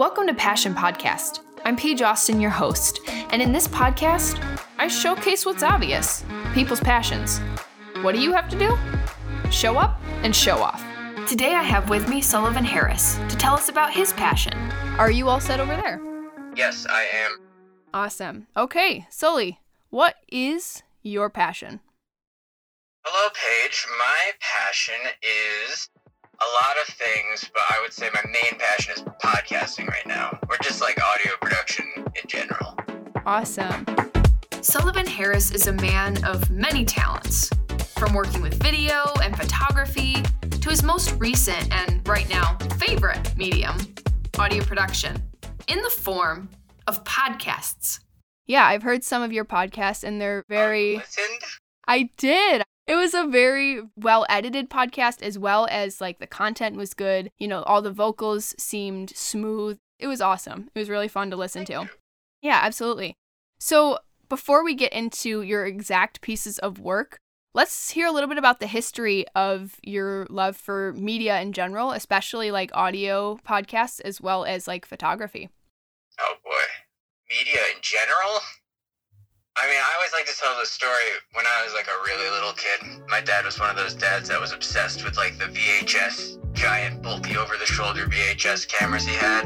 Welcome to Passion Podcast. I'm Paige Austin, your host, and in this podcast, I showcase what's obvious people's passions. What do you have to do? Show up and show off. Today, I have with me Sullivan Harris to tell us about his passion. Are you all set over there? Yes, I am. Awesome. Okay, Sully, what is your passion? Hello, Paige. My passion is a lot of things, but I would say my main passion is podcasting right now, or just like audio production in general. Awesome. Sullivan Harris is a man of many talents, from working with video and photography to his most recent and right now favorite medium, audio production, in the form of podcasts. Yeah, I've heard some of your podcasts and they're very. Listened? I did. It was a very well edited podcast, as well as like the content was good. You know, all the vocals seemed smooth. It was awesome. It was really fun to listen to. Yeah, absolutely. So, before we get into your exact pieces of work, let's hear a little bit about the history of your love for media in general, especially like audio podcasts as well as like photography. Oh boy. Media in general? I mean, I always like to tell the story when I was like a really little kid. My dad was one of those dads that was obsessed with like the VHS, giant, bulky, over the shoulder VHS cameras he had.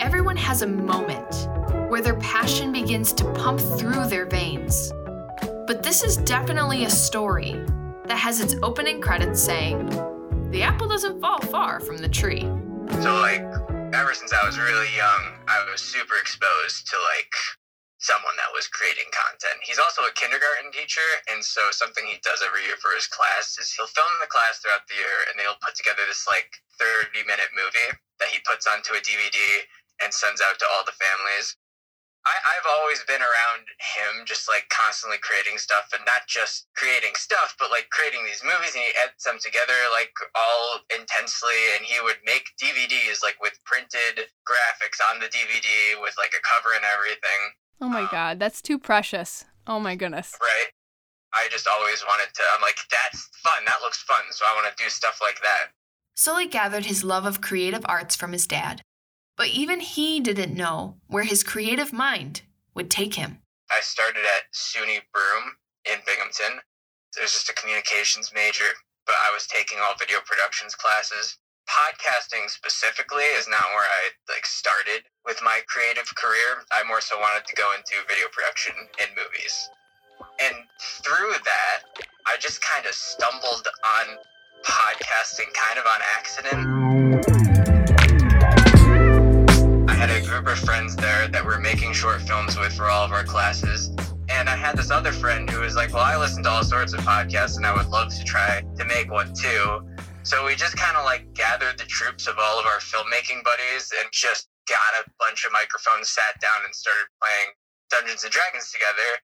Everyone has a moment where their passion begins to pump through their veins. But this is definitely a story that has its opening credits saying, The apple doesn't fall far from the tree. So, like, ever since I was really young, was super exposed to like someone that was creating content. He's also a kindergarten teacher, and so something he does every year for his class is he'll film the class throughout the year, and they'll put together this like 30 minute movie that he puts onto a DVD and sends out to all the families. I, I've always been around him, just like constantly creating stuff, and not just creating stuff, but like creating these movies, and he edits them together like all intensely. And he would make DVDs like with printed graphics on the DVD with like a cover and everything. Oh my Um, god, that's too precious. Oh my goodness. Right? I just always wanted to. I'm like, that's fun. That looks fun. So I want to do stuff like that. Sully gathered his love of creative arts from his dad. But even he didn't know where his creative mind would take him. I started at SUNY Broome in Binghamton. It was just a communications major, but I was taking all video productions classes. Podcasting specifically is not where I like started with my creative career. I more so wanted to go into video production in movies. And through that, I just kind of stumbled on podcasting kind of on accident. Group of friends there that we're making short films with for all of our classes. And I had this other friend who was like, Well, I listen to all sorts of podcasts and I would love to try to make one too. So we just kind of like gathered the troops of all of our filmmaking buddies and just got a bunch of microphones, sat down, and started playing Dungeons and Dragons together.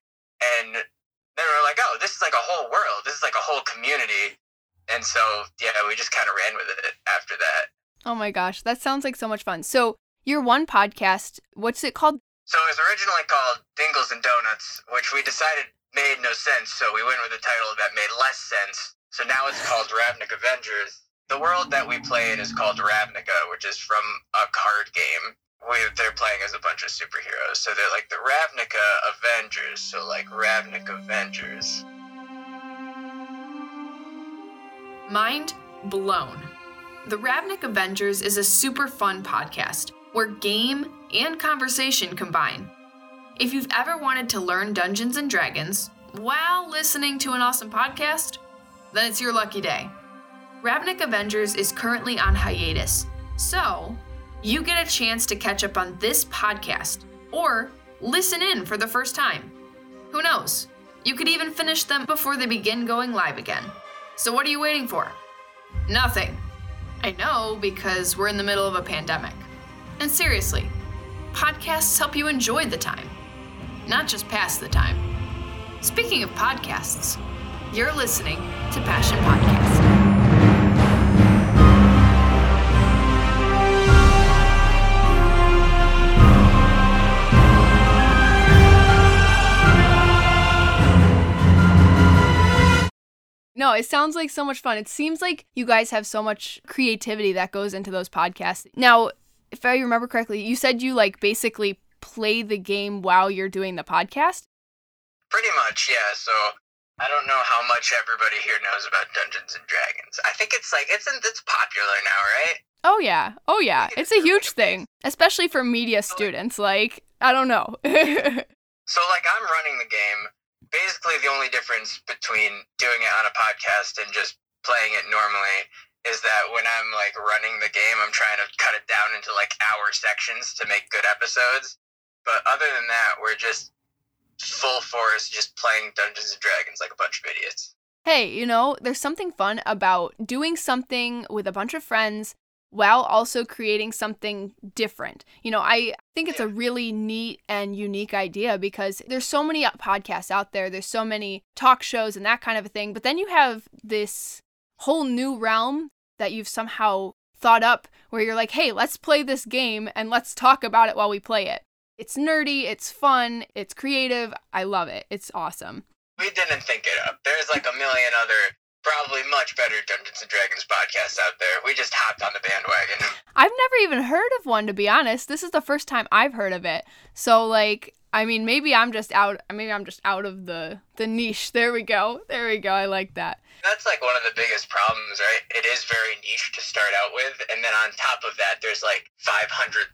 And then we were like, Oh, this is like a whole world. This is like a whole community. And so, yeah, we just kind of ran with it after that. Oh my gosh, that sounds like so much fun. So, your one podcast, what's it called? So it was originally called Dingles and Donuts, which we decided made no sense, so we went with a title that made less sense. So now it's called Ravnica Avengers. The world that we play in is called Ravnica, which is from a card game. We, they're playing as a bunch of superheroes, so they're like the Ravnica Avengers, so like Ravnica Avengers. Mind blown. The Ravnik Avengers is a super fun podcast where game and conversation combine. If you've ever wanted to learn Dungeons and Dragons while listening to an awesome podcast, then it's your lucky day. Ravnik Avengers is currently on hiatus, so you get a chance to catch up on this podcast or listen in for the first time. Who knows? You could even finish them before they begin going live again. So, what are you waiting for? Nothing. I know because we're in the middle of a pandemic. And seriously, podcasts help you enjoy the time, not just pass the time. Speaking of podcasts, you're listening to Passion Podcast. No. It sounds like so much fun. It seems like you guys have so much creativity that goes into those podcasts. Now, if I remember correctly, you said you like basically play the game while you're doing the podcast. Pretty much, yeah. So I don't know how much everybody here knows about Dungeons and Dragons. I think it's like it's it's popular now, right? Oh yeah. Oh yeah. It's a huge thing, especially for media students. Like, I don't know. so like I'm running the game. Basically the only difference between doing it on a podcast and just playing it normally is that when I'm like running the game, I'm trying to cut it down into like hour sections to make good episodes. But other than that, we're just full force just playing Dungeons and Dragons like a bunch of idiots. Hey, you know, there's something fun about doing something with a bunch of friends while also creating something different. You know, I think it's a really neat and unique idea because there's so many podcasts out there, there's so many talk shows and that kind of a thing, but then you have this whole new realm that you've somehow thought up where you're like, "Hey, let's play this game and let's talk about it while we play it." It's nerdy, it's fun, it's creative. I love it. It's awesome. We didn't think it up. There's like a million other probably much better Dungeons and Dragons podcasts out there. We just hopped on the bandwagon. I've never even heard of one to be honest. This is the first time I've heard of it. So like I mean maybe I'm just out maybe I'm just out of the the niche. There we go. There we go. I like that. That's like one of the biggest problems, right? It is very niche to start out with, and then on top of that, there's like 500,000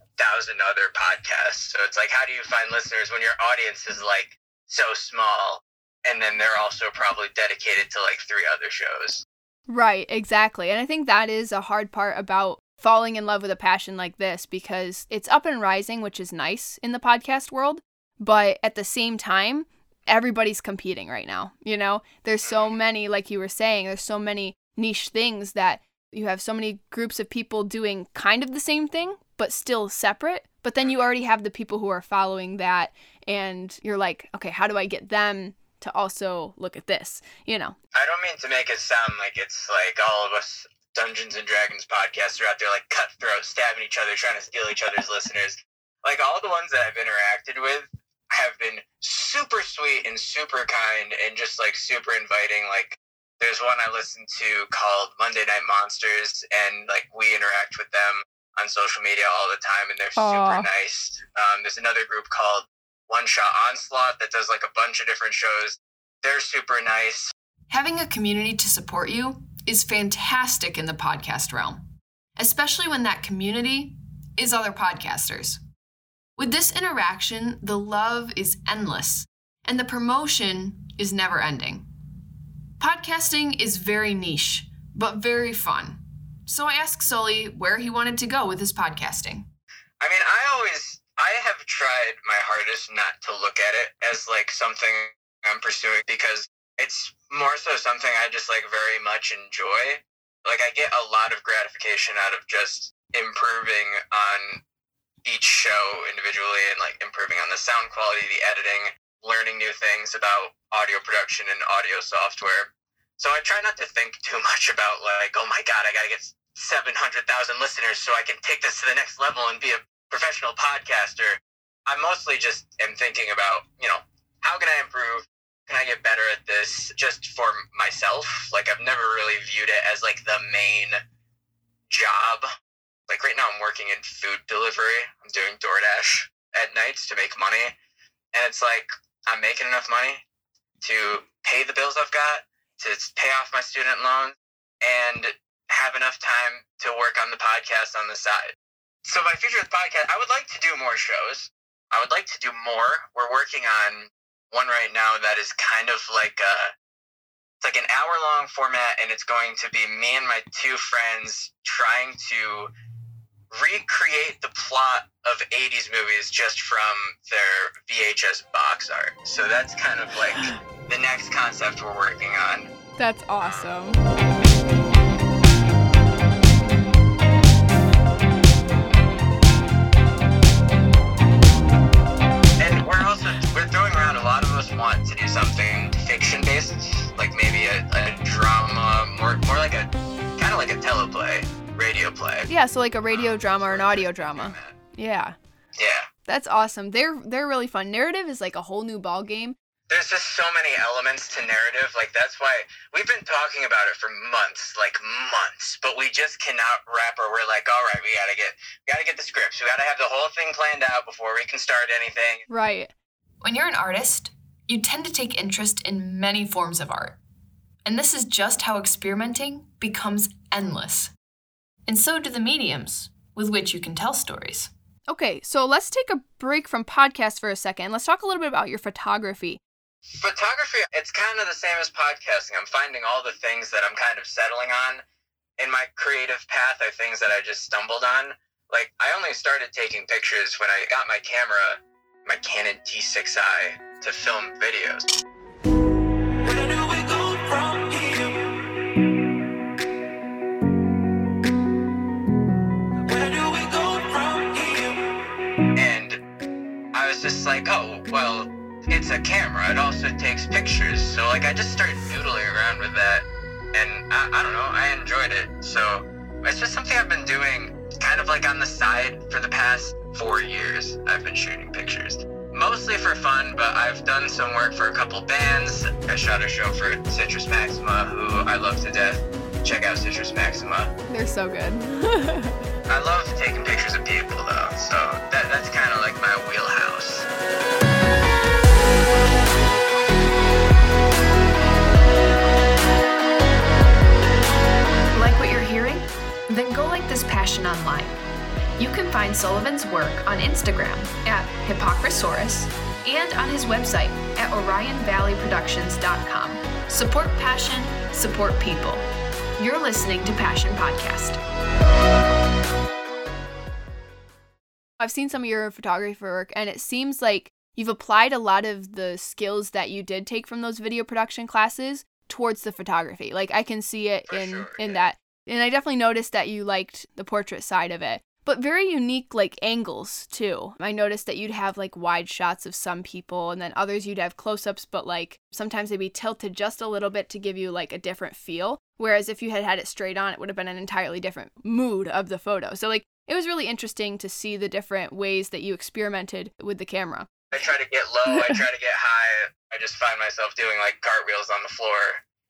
other podcasts. So it's like, how do you find listeners when your audience is like so small, and then they're also probably dedicated to like three other shows? Right, exactly. And I think that is a hard part about falling in love with a passion like this because it's up and rising, which is nice in the podcast world. But at the same time, everybody's competing right now. You know, there's so mm-hmm. many, like you were saying, there's so many niche things that you have so many groups of people doing kind of the same thing, but still separate. But then you mm-hmm. already have the people who are following that, and you're like, okay, how do I get them to also look at this? You know. I don't mean to make it sound like it's like all of us Dungeons and Dragons podcasts are out there like cutthroat, stabbing each other, trying to steal each other's listeners. Like all the ones that I've interacted with, have been super sweet and super kind and just like super inviting. Like there's one I listen to called Monday Night Monsters, and like we interact with them on social media all the time, and they're Aww. super nice. Um, there's another group called One Shot Onslaught that does like a bunch of different shows. They're super nice. Having a community to support you is fantastic in the podcast realm, especially when that community is other podcasters. With this interaction, the love is endless, and the promotion is never ending. Podcasting is very niche, but very fun. So I asked Sully where he wanted to go with his podcasting. I mean, I always, I have tried my hardest not to look at it as like something I'm pursuing because it's more so something I just like very much enjoy. Like, I get a lot of gratification out of just improving on each show individually and like improving on the sound quality, the editing, learning new things about audio production and audio software. So I try not to think too much about like, oh my god, I gotta get seven hundred thousand listeners so I can take this to the next level and be a professional podcaster. I mostly just am thinking about, you know, how can I improve? Can I get better at this just for myself? Like I've never really viewed it as like the main job like right now I'm working in food delivery. I'm doing DoorDash at nights to make money. And it's like I'm making enough money to pay the bills I've got, to pay off my student loan, and have enough time to work on the podcast on the side. So my future with podcast, I would like to do more shows. I would like to do more. We're working on one right now that is kind of like a it's like an hour long format and it's going to be me and my two friends trying to recreate the plot of 80s movies just from their VHS box art. So that's kind of like the next concept we're working on. That's awesome. Like a teleplay radio play. Yeah, so like a radio um, drama or an audio drama. Yeah. Yeah. That's awesome. They're they're really fun. Narrative is like a whole new ball game. there's just so many elements to narrative. Like that's why we've been talking about it for months, like months, but we just cannot wrap or we're like, all right, we gotta get we gotta get the scripts. We gotta have the whole thing planned out before we can start anything. Right. When you're an artist, you tend to take interest in many forms of art. And this is just how experimenting becomes endless. And so do the mediums with which you can tell stories. Okay, so let's take a break from podcasts for a second. Let's talk a little bit about your photography. Photography, it's kind of the same as podcasting. I'm finding all the things that I'm kind of settling on in my creative path are things that I just stumbled on. Like, I only started taking pictures when I got my camera, my Canon T6i, to film videos. Just like, oh, well, it's a camera. It also takes pictures. So, like, I just started noodling around with that. And I, I don't know, I enjoyed it. So, it's just something I've been doing kind of like on the side for the past four years. I've been shooting pictures. Mostly for fun, but I've done some work for a couple bands. I shot a show for Citrus Maxima, who I love to death. Check out Citrus Maxima. They're so good. I love taking pictures of people though, so that, that's kind of like my wheelhouse. Like this passion online. You can find Sullivan's work on Instagram at Hypacrosaurus and on his website at OrionValleyProductions.com. Support passion, support people. You're listening to Passion Podcast. I've seen some of your photography work, and it seems like you've applied a lot of the skills that you did take from those video production classes towards the photography. Like I can see it For in sure, in yeah. that, and I definitely noticed that you liked the portrait side of it. But very unique, like angles too. I noticed that you'd have like wide shots of some people, and then others you'd have close ups, but like sometimes they'd be tilted just a little bit to give you like a different feel. Whereas if you had had it straight on, it would have been an entirely different mood of the photo. So, like, it was really interesting to see the different ways that you experimented with the camera. I try to get low, I try to get high. I just find myself doing like cartwheels on the floor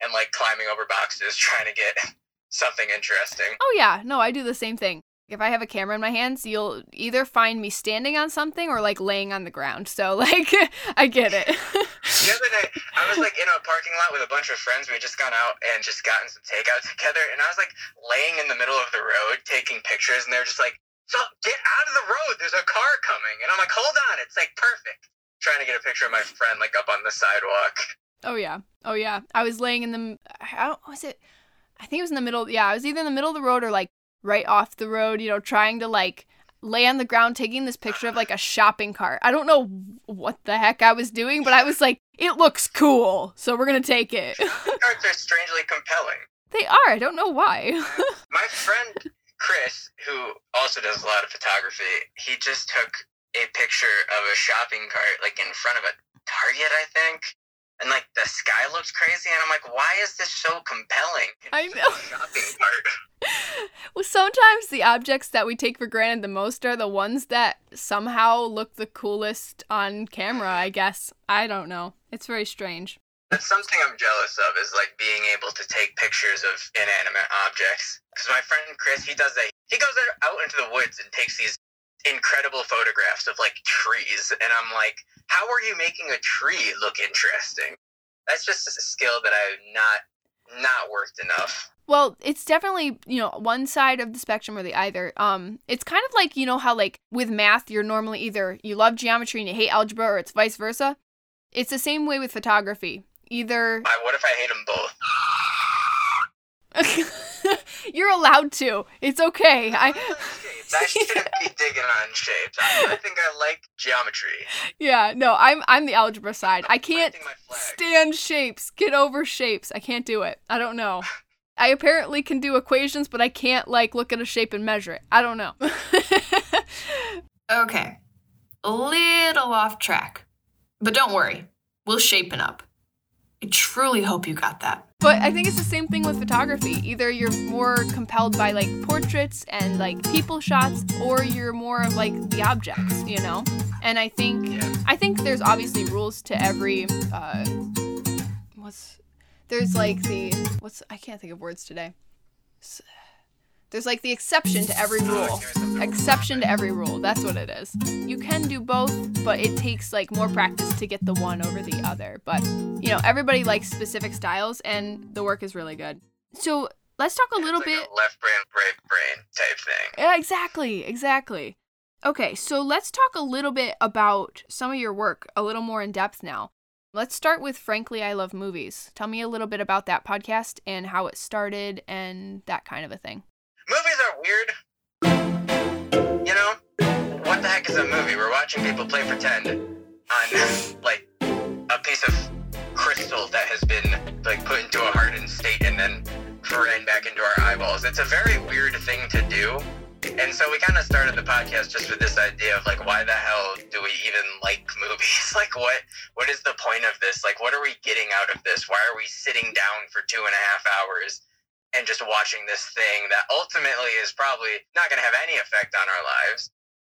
and like climbing over boxes trying to get something interesting. Oh, yeah, no, I do the same thing. If I have a camera in my hands, you'll either find me standing on something or like laying on the ground. So, like, I get it. The other day, I was like in a parking lot with a bunch of friends. We had just gone out and just gotten some takeout together, and I was like laying in the middle of the road taking pictures, and they're just like, "So get out of the road! There's a car coming!" And I'm like, "Hold on, it's like perfect." Trying to get a picture of my friend like up on the sidewalk. oh, yeah. Oh, yeah. I was laying in the, how was it? I think it was in the middle. Yeah, I was either in the middle of the road or like right off the road, you know, trying to like lay on the ground taking this picture of like a shopping cart. I don't know what the heck I was doing, but I was like, it looks cool, so we're gonna take it. Carts are strangely compelling. they are. I don't know why. My friend Chris, who also does a lot of photography, he just took a picture of a shopping cart like in front of a Target, I think. And like the sky looks crazy, and I'm like, why is this so compelling? I know. well, sometimes the objects that we take for granted the most are the ones that somehow look the coolest on camera. I guess. I don't know. It's very strange. That's something I'm jealous of is like being able to take pictures of inanimate objects. Because my friend Chris, he does that. He goes out into the woods and takes these incredible photographs of like trees, and I'm like, how are you making a tree look interesting? That's just a skill that I've not not worked enough. Well, it's definitely, you know, one side of the spectrum or the either. Um, it's kind of like, you know, how like with math, you're normally either you love geometry and you hate algebra or it's vice versa. It's the same way with photography. Either I, what if I hate them both? you're allowed to. It's okay. I Shapes. I shouldn't be digging on shapes. I, I think I like geometry. Yeah, no, I'm I'm the algebra side. I can't Planting my flag. stand shapes. Get over shapes. I can't do it. I don't know. I apparently can do equations, but I can't like look at a shape and measure it. I don't know. Okay, a little off track. But don't worry, we'll shapen up. I truly hope you got that. But I think it's the same thing with photography. Either you're more compelled by like portraits and like people shots, or you're more of like the objects, you know? And I think Yeah. I think there's obviously rules to every uh what's there's like the what's I can't think of words today. There's like the exception to every rule. Exception to every rule. That's what it is. You can do both, but it takes like more practice to get the one over the other. But, you know, everybody likes specific styles and the work is really good. So, let's talk a little like bit a left brain, right brain type thing. yeah, exactly, exactly. Okay, so let's talk a little bit about some of your work a little more in depth now. Let's start with Frankly I Love Movies. Tell me a little bit about that podcast and how it started and that kind of a thing. Movies are weird. You know, what the heck is a movie? We're watching people play pretend on like a piece of crystal that has been like put into a hardened state and then thrown back into our eyeballs. It's a very weird thing to do. And so we kind of started the podcast just with this idea of like, why the hell do we even like movies? like, what what is the point of this? Like, what are we getting out of this? Why are we sitting down for two and a half hours and just watching this thing that ultimately is probably not going to have any effect on our lives?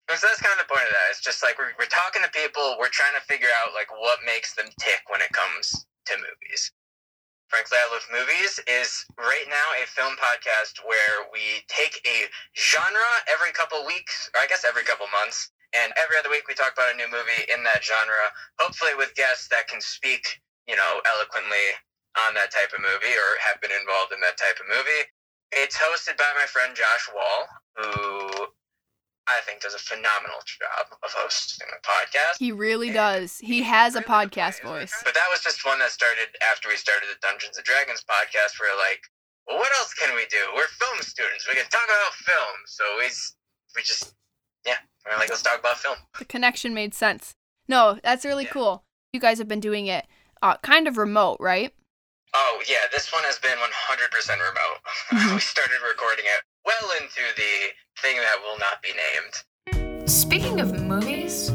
And so that's kind of the point of that. It's just like we're, we're talking to people, we're trying to figure out like what makes them tick when it comes to movies. Frankly, I Love Movies is right now a film podcast where we take a genre every couple weeks, or I guess every couple months, and every other week we talk about a new movie in that genre, hopefully with guests that can speak, you know, eloquently on that type of movie or have been involved in that type of movie. It's hosted by my friend Josh Wall, who I think does a phenomenal job of hosting the podcast. He really does. He has a podcast voice. But that was just one that started after we started the Dungeons and Dragons podcast. Where like, well, what else can we do? We're film students. We can talk about film. So we we just yeah, we're like let's talk about film. The connection made sense. No, that's really Yeah. cool. You guys have been doing it uh, kind of remote, right? Oh yeah, this one has been 100% remote. Mhm. we started recording it well into the thing that will not be named. Speaking of movies,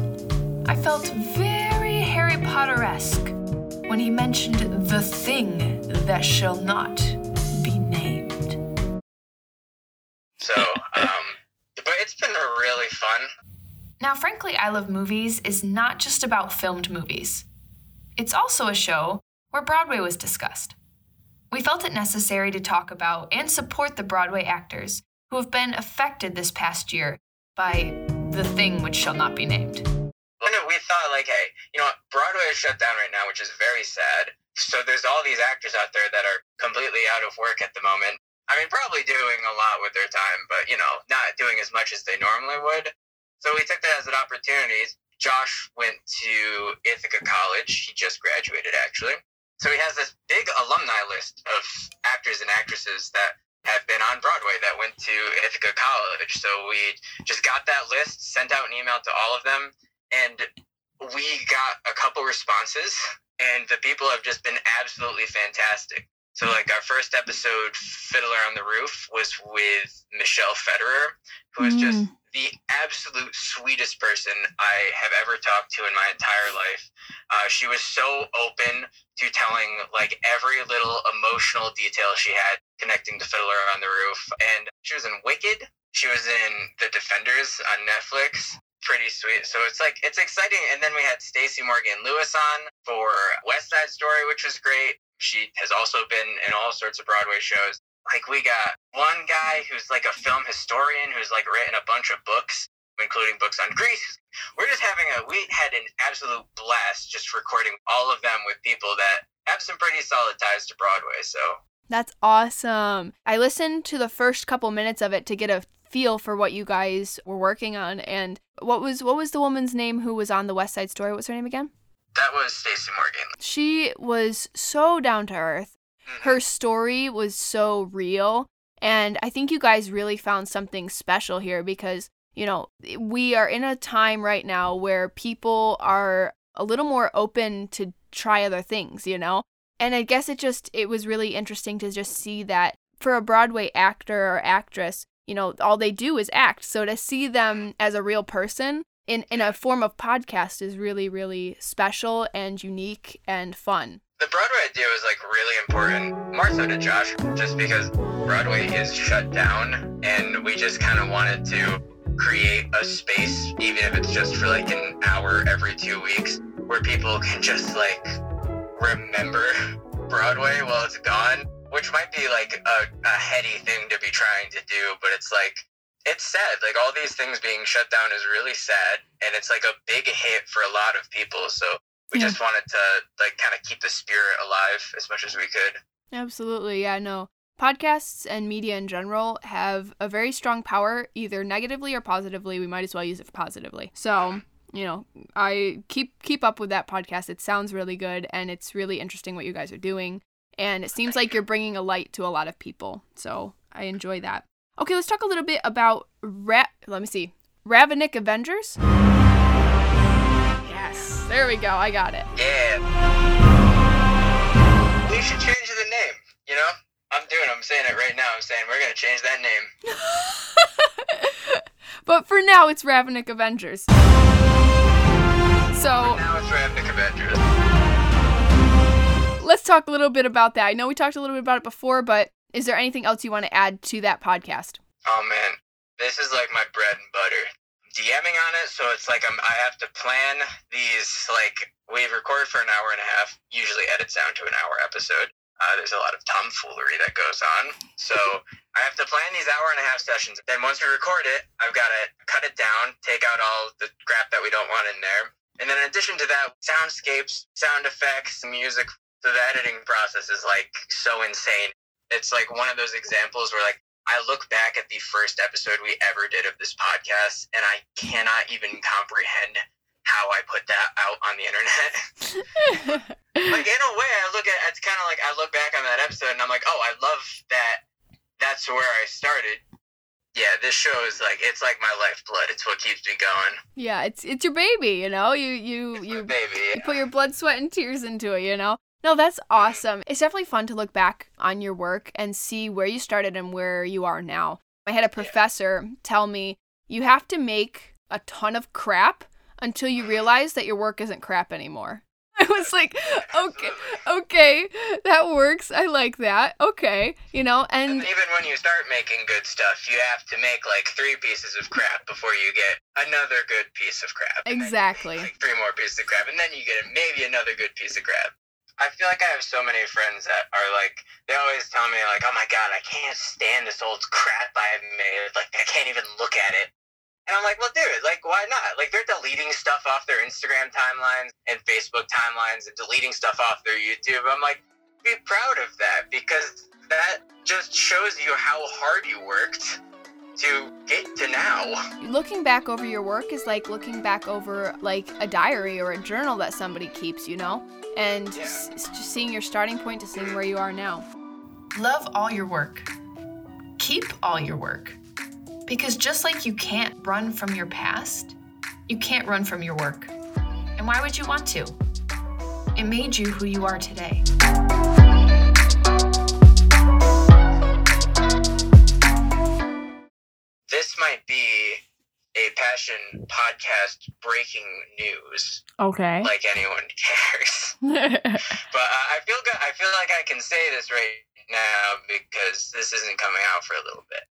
I felt very Harry Potter esque when he mentioned the thing that shall not be named. So um, but it's been really fun. Now, frankly, I Love Movies is not just about filmed movies, it's also a show where Broadway was discussed. We felt it necessary to talk about and support the Broadway actors who have been affected this past year by the thing which shall not be named. Well, no, we thought like, hey, you know what? Broadway is shut down right now, which is very sad. So there's all these actors out there that are completely out of work at the moment. I mean, probably doing a lot with their time, but you know, not doing as much as they normally would. So we took that as an opportunity. Josh went to Ithaca College. He just graduated, actually. So he has this big alumni list of actors and actresses that have been on Broadway that went to Ithaca College. So we just got that list, sent out an email to all of them, and we got a couple responses, and the people have just been absolutely fantastic. So, like our first episode, Fiddler on the Roof, was with Michelle Federer, who is just Mm. The absolute sweetest person I have ever talked to in my entire life. Uh, she was so open to telling like every little emotional detail she had connecting to Fiddler on the Roof, and she was in Wicked. She was in The Defenders on Netflix pretty sweet. So it's like it's exciting. And then we had Stacey Morgan Lewis on for West Side Story, which was great. She has also been in all sorts of Broadway shows. Like we got one guy who's like a film historian who's like written a bunch of books, including books on Grease. We're just having a we had an absolute blast just recording all of them with people that have some pretty solid ties to Broadway. So That's awesome. I listened to the first couple minutes of it to get a feel for what you guys were working on and what was what was the woman's name who was on the West Side Story? What's her name again? that was Stacey Morgan. She was so down to earth. Her mm-hmm. story was so real and I think you guys really found something special here because, you know, we are in a time right now where people are a little more open to try other things, you know? And I guess it just it was really interesting to just see that for a Broadway actor or actress, you know, all they do is act. So to see them as a real person in in a form of podcast is really really special and unique and fun. The Broadway idea was like really important, more so to Josh, just because Broadway is shut down, and we just kind of wanted to create a space, even if it's just for like an hour every two weeks, where people can just like remember Broadway while it's gone, which might be like a, a heady thing to be trying to do, but it's like it's sad. Like all these things being shut down is really sad, and it's like a big hit for a lot of people. So we Yeah. just wanted to like kind of keep the spirit alive as much as we could. Absolutely. Yeah, no. Podcasts and media in general have a very strong power, either negatively or positively. We might as well use it positively. So, you know, I keep keep up with that podcast. It sounds really good and it's really interesting what you guys are doing. And it seems like you're bringing a light to a lot of people. So I enjoy that. Okay, let's talk a little bit about Ra- let me see. Ravenick Avengers. There we go. I got it. Yeah. We should change the name. You know, I'm doing. I'm saying it right now. I'm saying we're gonna change that name. but for now, it's Ravenick Avengers. So, Now it's Ravnik Avengers. let's talk a little bit about that. I know we talked a little bit about it before, but is there anything else you want to add to that podcast? Oh man, this is like my bread and butter. DMing on it, so it's like I'm, I have to plan these. Like we record for an hour and a half, usually edits down to an hour episode. Uh, there's a lot of tomfoolery that goes on, so I have to plan these hour and a half sessions. Then once we record it, I've got to cut it down, take out all the crap that we don't want in there, and then in addition to that, soundscapes, sound effects, music. So the editing process is like so insane. It's like one of those examples where like I look back at the first episode we ever did of this podcast, and I cannot even comprehend how I put that out on the internet. like in a way, I look at it's kind of like I look back on that episode, and I'm like, oh, I love that. That's where I started. Yeah, this show is like it's like my lifeblood. It's what keeps me going. yeah, it's it's your baby, you know. You you It's you baby. you put your blood, sweat, and tears into it, you know? No, that's awesome. It's definitely fun to look back on your work and see where you started and where you are now. I had a professor tell me you have to make a ton of crap until you realize that your work isn't crap anymore. I was like, okay, okay, that works. I like that. Okay, you know, And and even when you start making good stuff, you have to make like three pieces of crap before you get another good piece of crap. And then you Exactly. Like three more pieces of crap, and then you get maybe another good piece of crap. I feel like I have so many friends that are like, they always tell me like, oh my god, I can't stand this old crap I've made. Like I can't even look at it. And I'm like, well, dude, like, why not? Like, they're deleting stuff off their Instagram timelines and Facebook timelines and deleting stuff off their YouTube. I'm like, be proud of that because that just shows you how hard you worked to get to now. looking back over your work is like looking back over like a diary or a journal that somebody keeps, you know? And Yeah. s- s- just seeing your starting point to seeing where you are now. Love all your work. Keep all your work. Because just like you can't run from your past, you can't run from your work. And why would you want to? It made you who you are today. This might be a passion podcast breaking news, Okay. like anyone cares. But uh, I feel good. I feel like I can say this right now because this isn't coming out for a little bit.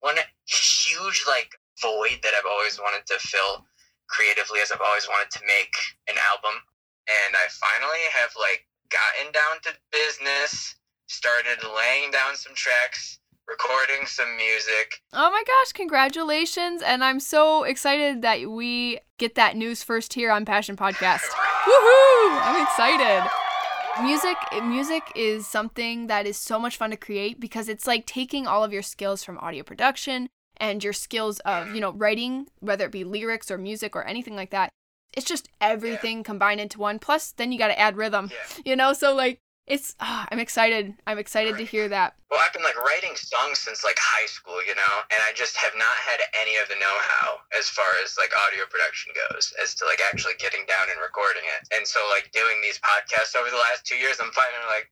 One huge like void that I've always wanted to fill creatively, as I've always wanted to make an album, and I finally have like gotten down to business, started laying down some tracks, recording some music. oh my gosh, congratulations. And I'm so excited that we get that news first here on Passion Podcast. Woohoo! I'm excited. Music music is something that is so much fun to create because it's like taking all of your skills from audio production and your skills of, you know, writing, whether it be lyrics or music or anything like that. It's just everything combined into one. Plus then you got to add rhythm. Yeah. You know, so like it's ah, I'm excited. I'm excited to hear that. Well, I've been like writing songs since like high school, you know, and I just have not had any of the know-how as far as like audio production goes, as to like actually getting down and recording it. And so like doing these podcasts over the last two years, I'm finally like,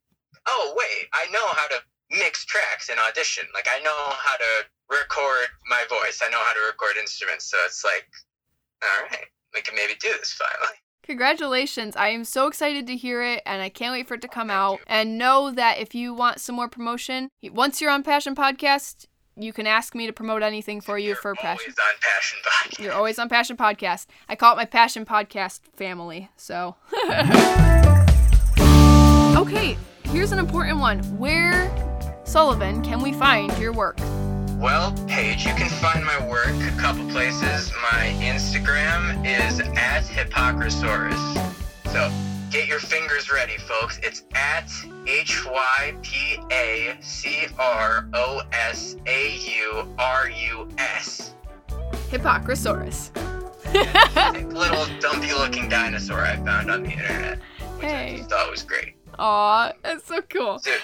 oh wait, I know how to mix tracks in Audition. Like I know how to record my voice. I know how to record instruments. So it's like, all right, we can maybe do this finally. Congratulations. I am so excited to hear it and I can't wait for it to come out. And know that if you want some more promotion, once you're on Passion Podcast, you can ask me to promote anything for you You're for passion. Passion Podcast. You're always on Passion Podcast. I call it my Passion Podcast family. So, okay, here's an important one. Where, Sullivan, can we find your work? Well, Paige, you can find my work places. My Instagram is at Hypacrosaurus. So get your fingers ready, folks. It's at H Y P A C R O S A U R U S. Hypacrosaurus. Little dumpy looking dinosaur I found on the internet, which Hey. I just thought was great. Aw, that's so cool. Dude,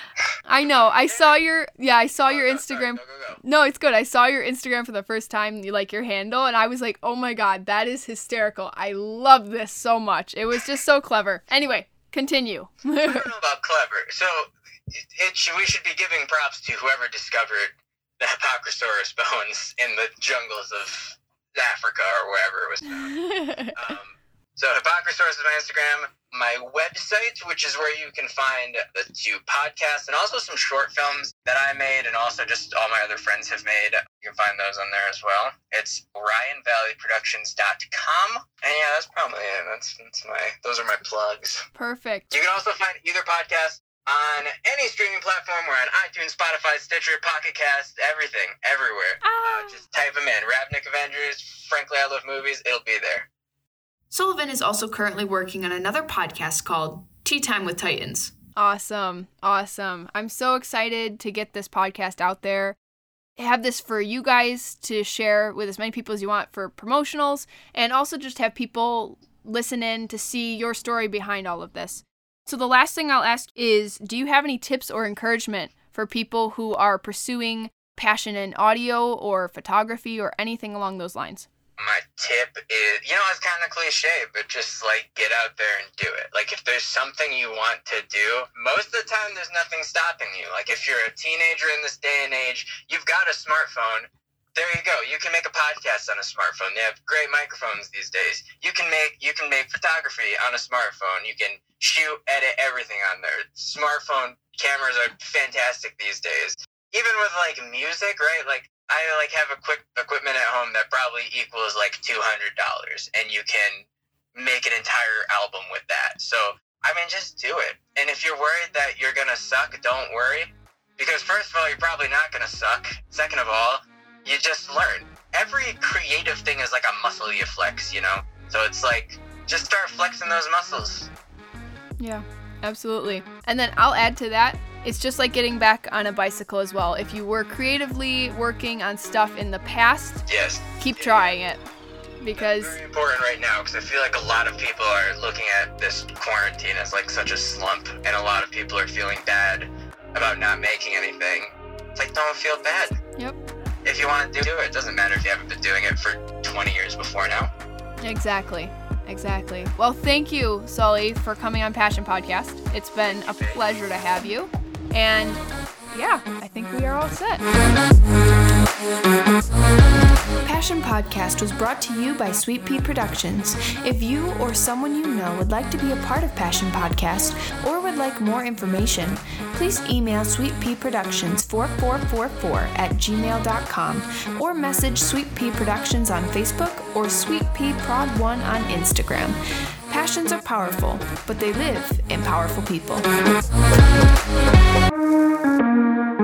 I know. I saw your yeah. I saw your go, Instagram. Go, go, go. No, it's good. I saw your Instagram for the first time, you like your handle, and I was like, oh my god, that is hysterical. I love this so much. It was just so clever. Anyway, continue. I don't know about clever. So it, it should, we should be giving props to whoever discovered the Hypacrosaurus bones in the jungles of Africa or wherever it was found. Um, so Hypacrosaurus is my Instagram, my website, which is where you can find the two podcasts and also some short films that I made and also just all my other friends have made. You can find those on there as well. It's OrionValleyProductions.com. And yeah, that's probably it. That's, that's my those are my plugs. Perfect. You can also find either podcast on any streaming platform. We're on iTunes, Spotify, Stitcher, Pocket Cast, everything, everywhere. Ah. Uh, just type them in. Ravnik Avengers, Frankly I Love Movies, it'll be there. Sullivan is also currently working on another podcast called Tea Time with Titans. Awesome. Awesome. I'm so excited to get this podcast out there. Have this for you guys to share with as many people as you want for promotionals, and also just have people listen in to see your story behind all of this. So, the last thing I'll ask is Do you have any tips or encouragement for people who are pursuing passion in audio or photography or anything along those lines? My tip is, you know, it's kind of cliche, but just like get out there and do it. Like if there's something you want to do, most of the time there's nothing stopping you. Like if you're a teenager in this day and age, you've got a smartphone. There you go. You can make a podcast on a smartphone. They have great microphones these days. You can make you can make photography on a smartphone. You can shoot, edit everything on there. Smartphone cameras are fantastic these days. Even with like music, right? Like I like have a quick equipment at home that probably equals like two hundred dollars, and you can make an entire album with that. So I mean, just do it. And if you're worried that you're gonna suck, don't worry, because first of all, you're probably not gonna suck. Second of all, you just learn. Every creative thing is like a muscle you flex, you know. So it's like just start flexing those muscles. Yeah, absolutely. And then I'll add to that. It's just like getting back on a bicycle as well. If you were creatively working on stuff in the past, Yes. keep trying it because very important right now because I feel like a lot of people are looking at this quarantine as like such a slump, and a lot of people are feeling bad about not making anything. It's like don't feel bad. yep, If you want to do it, it doesn't matter if you haven't been doing it for 20 years before now. exactly. Exactly. Well, thank you, Sully, for coming on Passion Podcast. It's been a pleasure to have you. And yeah, I think we are all set. Passion Podcast was brought to you by Sweet Pea Productions. If you or someone you know would like to be a part of Passion Podcast or would like more information, please email Sweet Pea Productions 4444 at gmail.com or message Sweet Pea Productions on Facebook or Sweet Pea Prod 1 on Instagram. Passions are powerful, but they live in powerful people. Música